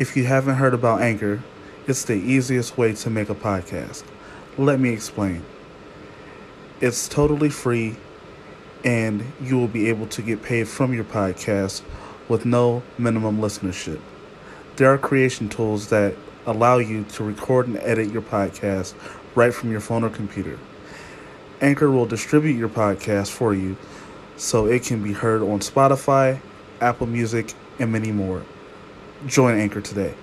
If you haven't heard about Anchor, it's the easiest way to make a podcast. Let me explain. It's totally free, and you will be able to get paid from your podcast with no minimum listenership. There are creation tools that allow you to record and edit your podcast right from your phone or computer. Anchor will distribute your podcast for you so it can be heard on Spotify, Apple Music, and many more. Join Anchor today.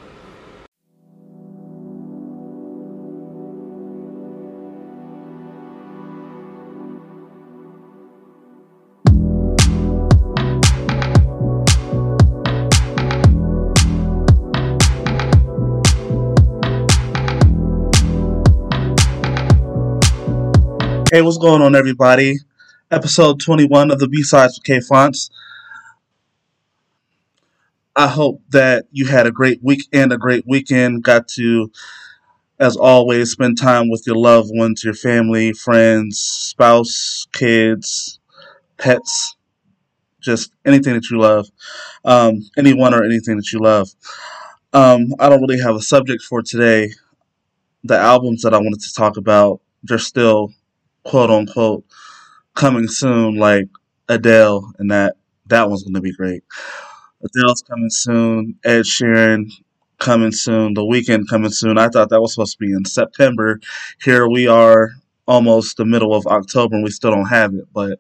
Hey, what's going on, everybody? Episode 21 of the B Sides with K Fonts. I hope that you had a great week and a great weekend. Got to, as always, spend time with your loved ones, your family, friends, spouse, kids, pets, just anything that you love, um, anyone or anything that you love. Um, I don't really have a subject for today. The albums that I wanted to talk about, they're still quote unquote coming soon, like Adele, and that that one's going to be great. Adele's coming soon. Ed Sheeran coming soon. The Weeknd coming soon. I thought that was supposed to be in September. Here we are, almost the middle of October, and we still don't have it. But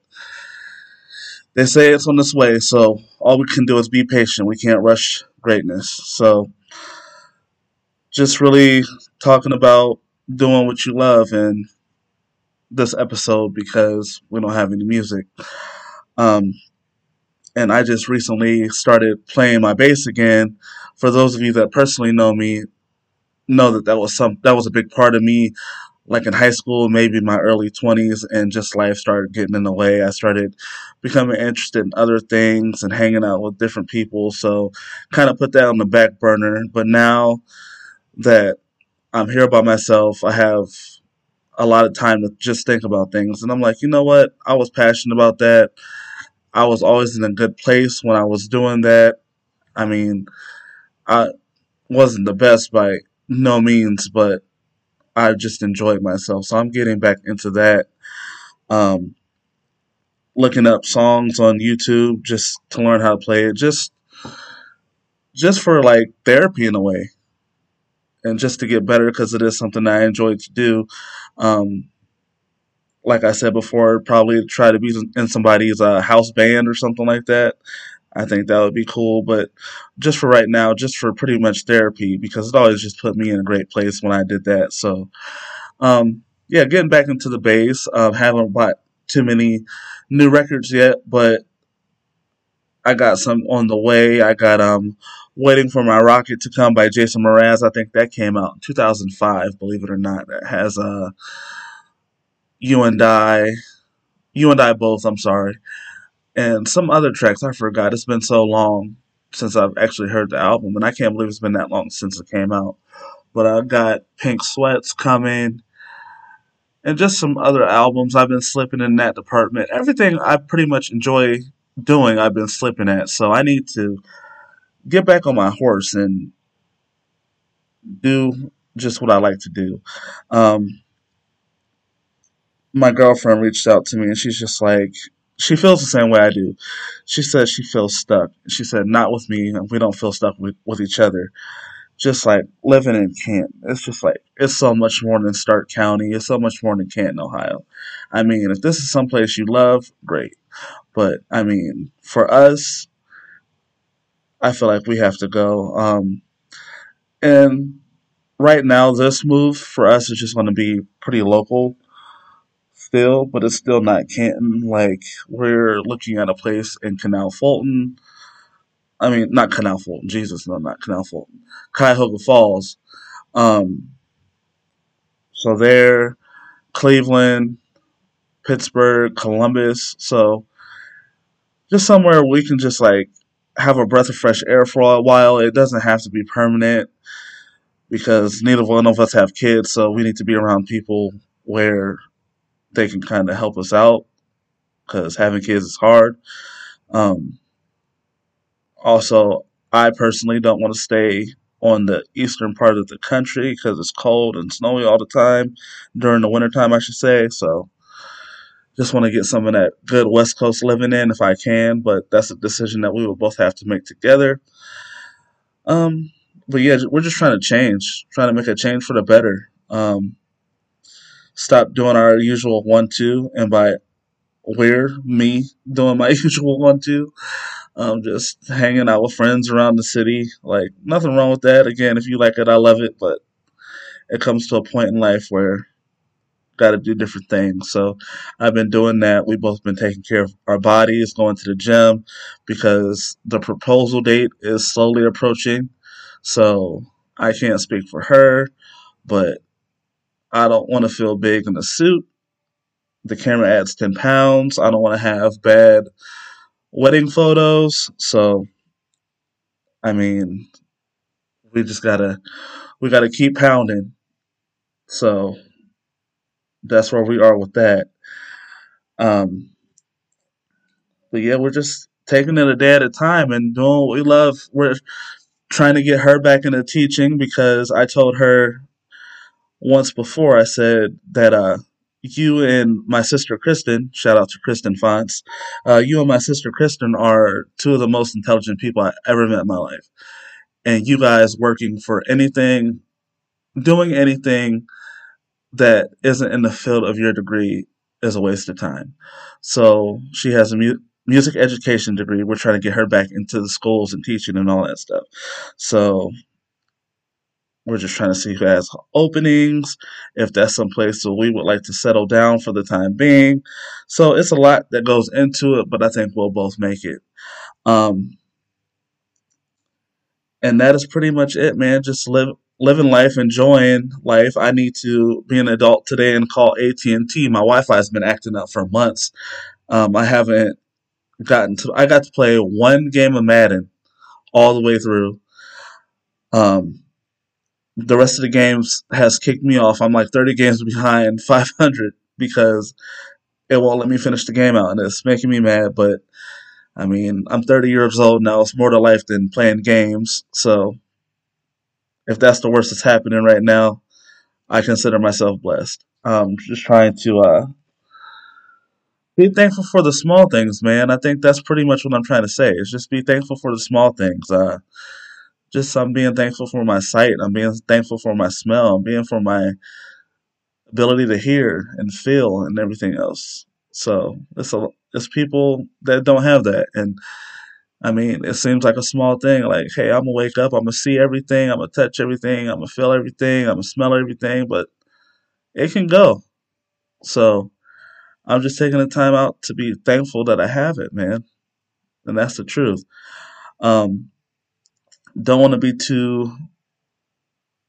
they say it's on this way, so all we can do is be patient. We can't rush greatness. So just really talking about doing what you love and this episode because we don't have any music. Um, and I just recently started playing my bass again. For those of you that personally know me, know that that was some that was a big part of me. Like in high school, maybe my early twenties, and just life started getting in the way. I started becoming interested in other things and hanging out with different people. So, kind of put that on the back burner. But now that I'm here by myself, I have a lot of time to just think about things. And I'm like, you know what? I was passionate about that. I was always in a good place when I was doing that. I mean, I wasn't the best by no means, but I just enjoyed myself. So I'm getting back into that. Um, looking up songs on YouTube just to learn how to play it, just just for like therapy in a way and just to get better because it is something I enjoy to do. Um, like I said before, probably try to be in somebody's uh, house band or something like that. I think that would be cool. But just for right now, just for pretty much therapy, because it always just put me in a great place when I did that. So, um, yeah, getting back into the bass. Uh, haven't bought too many new records yet, but I got some on the way. I got um Waiting for My Rocket to Come by Jason Mraz. I think that came out in 2005, believe it or not. It has uh, You and I, You and I Both, I'm sorry, and some other tracks. I forgot. It's been so long since I've actually heard the album, and I can't believe it's been that long since it came out. But I got Pink Sweats coming, and just some other albums. I've been slipping in that department. Everything I pretty much enjoy doing, I've been slipping at. So I need to get back on my horse and do just what I like to do. Um, my girlfriend reached out to me and she's just like, she feels the same way I do. She says she feels stuck. She said, not with me. We don't feel stuck with, with each other. Just like living in Canton. It's just like, it's so much more than Stark County. It's so much more than Canton, Ohio. I mean, if this is someplace you love, great. But I mean, for us, I feel like we have to go. Um, and right now, this move for us is just going to be pretty local still, but it's still not Canton. Like, we're looking at a place in Canal Fulton. I mean, not Canal Fulton. Jesus, no, not Canal Fulton. Cuyahoga Falls. Um, so there, Cleveland, Pittsburgh, Columbus. So just somewhere we can just like have a breath of fresh air for a while. It doesn't have to be permanent because neither one of us have kids, so we need to be around people where they can kind of help us out because having kids is hard. Um, also, I personally don't want to stay on the eastern part of the country because it's cold and snowy all the time during the wintertime, I should say. So just want to get some of that good West Coast living in if I can, but that's a decision that we will both have to make together. Um, but yeah, we're just trying to change, trying to make a change for the better. Um, stop doing our usual one-two, and by we're me doing my usual one-two, um, just hanging out with friends around the city. Like nothing wrong with that. Again, if you like it, I love it, but it comes to a point in life where got to do different things. So I've been doing that. We've both been taking care of our bodies, going to the gym because the proposal date is slowly approaching. So I can't speak for her, but I don't want to feel big in a suit. The camera adds 10 pounds. I don't want to have bad wedding photos. So, I mean, we just gotta, we gotta keep pounding. So, that's where we are with that. Um, but yeah, we're just taking it a day at a time and doing what we love. We're trying to get her back into teaching because I told her once before, I said that uh, you and my sister Kristen, shout out to Kristen Fonts, uh, you and my sister Kristen are two of the most intelligent people I ever met in my life. And you guys working for anything, doing anything that isn't in the field of your degree is a waste of time. So she has a mu- music education degree. We're trying to get her back into the schools and teaching and all that stuff. So we're just trying to see who has openings, if that's some place that we would like to settle down for the time being. So it's a lot that goes into it, but I think we'll both make it. Um, and that is pretty much it, man. Just live living life, enjoying life. I need to be an adult today and call AT and T. My Wi-Fi has been acting up for months. Um, I haven't gotten to. I got to play one game of Madden all the way through. Um, the rest of the games has kicked me off. I'm like 30 games behind 500 because it won't let me finish the game out, and it's making me mad. But I mean, I'm 30 years old now. It's more to life than playing games. So if that's the worst that's happening right now, I consider myself blessed. I'm just trying to uh, be thankful for the small things, man. I think that's pretty much what I'm trying to say. Is just be thankful for the small things. Uh, just I'm being thankful for my sight. I'm being thankful for my smell. I'm being for my ability to hear and feel and everything else. So it's a it's people that don't have that, and I mean, it seems like a small thing. Like, hey, I'm gonna wake up, I'm gonna see everything, I'm gonna touch everything, I'm gonna feel everything, I'm gonna smell everything, but it can go. So I'm just taking the time out to be thankful that I have it, man, and that's the truth. Um, don't want to be too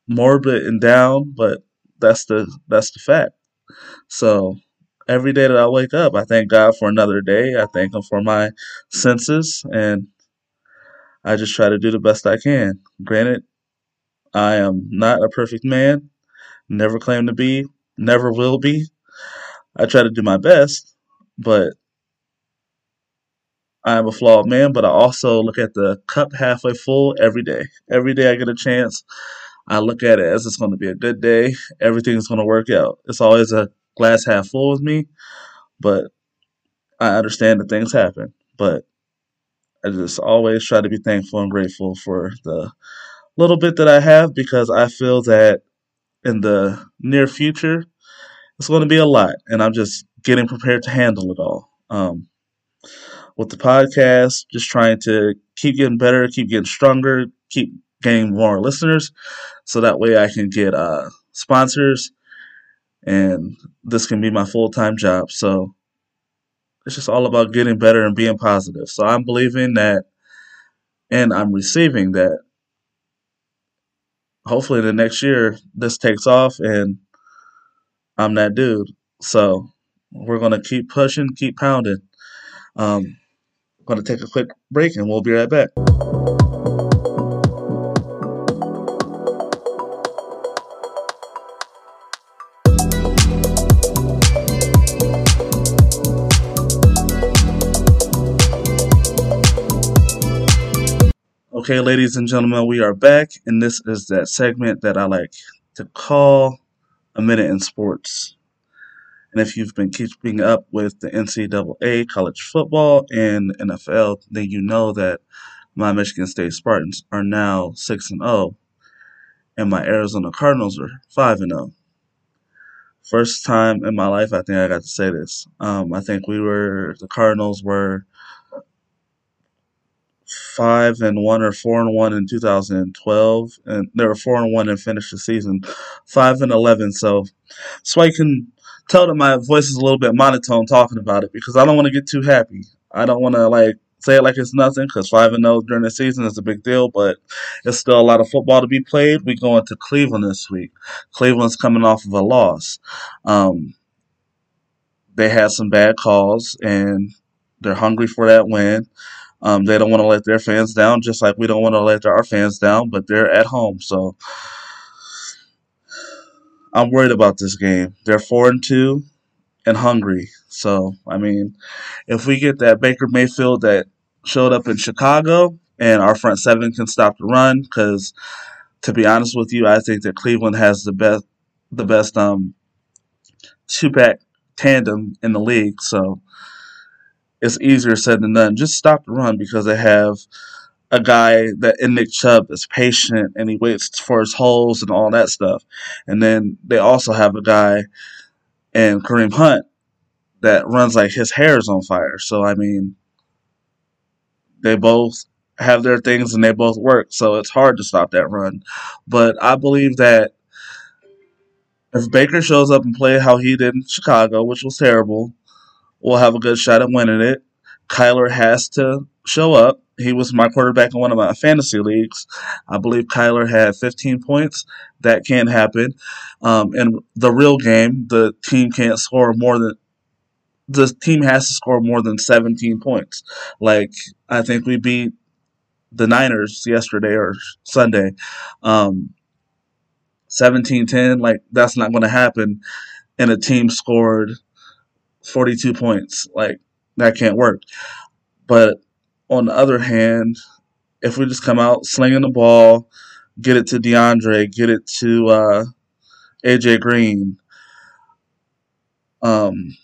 morbid and down, but that's the that's the fact. So every day that I wake up, I thank God for another day. I thank Him for my senses, and I just try to do the best I can. Granted, I am not a perfect man, never claim to be, never will be. I try to do my best, but I am a flawed man, but I also look at the cup halfway full every day. Every day I get a chance, I look at it as it's going to be a good day. Everything's going to work out. It's always a glass half full with me, but I understand that things happen. But I just always try to be thankful and grateful for the little bit that I have because I feel that in the near future, it's going to be a lot, and I'm just getting prepared to handle it all. Um, with the podcast, just trying to keep getting better, keep getting stronger, keep getting more listeners, so that way I can get uh, sponsors, and this can be my full time job. So it's just all about getting better and being positive. So I'm believing that, and I'm receiving that. Hopefully, the next year this takes off, and I'm that dude. So we're gonna keep pushing, keep pounding. Um, going to take a quick break and we'll be right back. Okay, ladies and gentlemen, we are back, and this is that segment that I like to call A Minute in Sports. And if you've been keeping up with the NCAA college football and NFL, then you know that my Michigan State Spartans are now 6 and 0 and my Arizona Cardinals are 5 and 0. First time in my life I think I got to say this. Um, I think we were the Cardinals were five and one or four and one in 2012, and they were four and one and finished the season five and eleven. So, so I can tell that my voice is a little bit monotone talking about it because I don't want to get too happy. I don't want to like say it like it's nothing because five and zero during the season is a big deal, but it's still a lot of football to be played. We go into Cleveland this week. Cleveland's coming off of a loss. Um, they had some bad calls and they're hungry for that win. Um, they don't want to let their fans down, just like we don't want to let our fans down, but they're at home. So I'm worried about this game. They're four and two and hungry. So I mean, if we get that Baker Mayfield that showed up in Chicago and our front seven can stop the run, because to be honest with you, I think that Cleveland has the best the best um two back tandem in the league. So it's easier said than done. Just stop the run because they have a guy that in Nick Chubb is patient and he waits for his holes and all that stuff. And then they also have a guy in Kareem Hunt that runs like his hair is on fire. So I mean they both have their things and they both work. So it's hard to stop that run. But I believe that if Baker shows up and play how he did in Chicago, which was terrible, we'll have a good shot at winning it. Kyler has to show up. He was my quarterback in one of my fantasy leagues. I believe Kyler had 15 points. That can't happen. Um, in the real game, the team can't score more than the team has to score more than 17 points. Like I think we beat the Niners yesterday or Sunday. Um, 17-10, like that's not going to happen. And a team scored 42 points. Like, that can't work. But on the other hand, if we just come out slinging the ball, get it to DeAndre, get it to uh, AJ Green, um,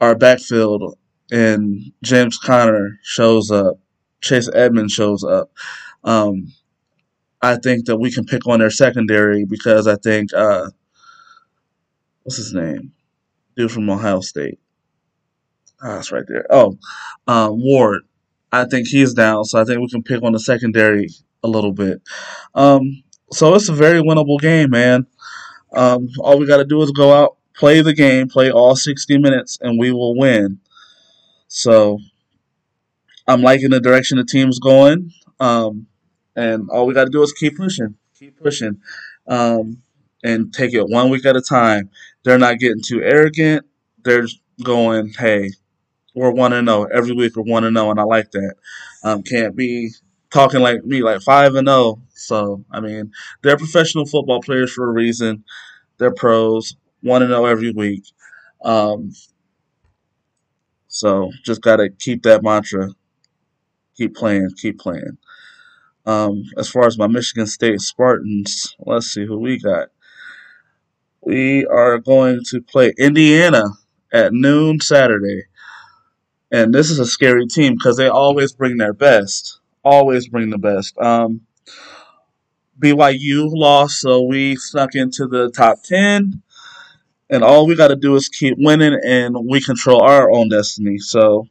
our backfield, and James Conner shows up, Chase Edmonds shows up. Um, I think that we can pick on their secondary because I think uh, what's his name, dude from Ohio State. Ah, it's right there. Oh, um, Ward. I think he's down, so I think we can pick on the secondary a little bit. Um, so it's a very winnable game, man. Um, all we got to do is go out, play the game, play all 60 minutes, and we will win. So I'm liking the direction the team's going. Um, and all we got to do is keep pushing, keep pushing, um, and take it one week at a time. They're not getting too arrogant. They're going, hey, we're one and zero every week. We're one and zero, and I like that. Um, can't be talking like me, like five and zero. So I mean, they're professional football players for a reason. They're pros, one and zero every week. Um, so just gotta keep that mantra. Keep playing, keep playing. Um, as far as my Michigan State Spartans, let's see who we got. We are going to play Indiana at noon Saturday. And this is a scary team because they always bring their best. Always bring the best. Um, BYU lost, so we snuck into the top 10. And all we got to do is keep winning, and we control our own destiny. So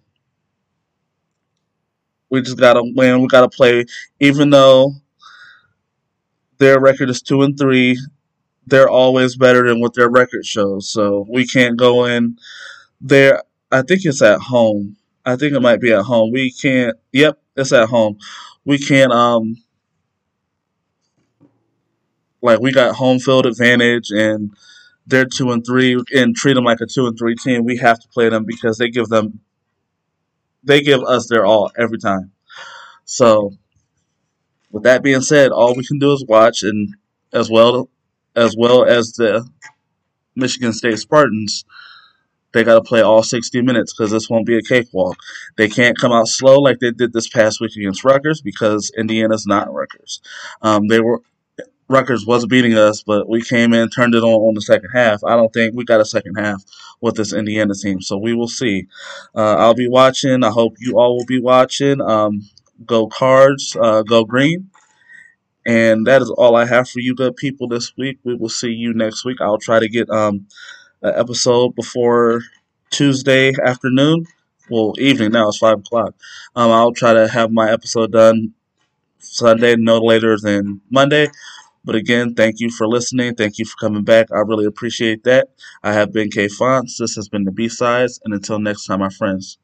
we just got to win. We got to play, even though their record is 2 and 3, they're always better than what their record shows. So we can't go in there I think it's at home. I think it might be at home. We can't. Yep, it's at home. We can't. Um, like we got home field advantage, and they're two and three, and treat them like a two and three team. We have to play them because they give them, they give us their all every time. So, with that being said, all we can do is watch, and as well as well as the Michigan State Spartans they got to play all 60 minutes because this won't be a cakewalk. They can't come out slow like they did this past week against Rutgers because Indiana's not Rutgers. Um, they were Rutgers was beating us, but we came in, turned it on on the second half. I don't think we got a second half with this Indiana team, so we will see. Uh, I'll be watching. I hope you all will be watching. Um, go Cards, uh, go Green. And that is all I have for you good people this week. We will see you next week. I'll try to get um, episode before Tuesday afternoon. Well, evening now. It's 5 o'clock. Um, I'll try to have my episode done Sunday, no later than Monday. But again, thank you for listening. Thank you for coming back. I really appreciate that. I have been K Fonts. This has been the B Sides. And until next time, my friends.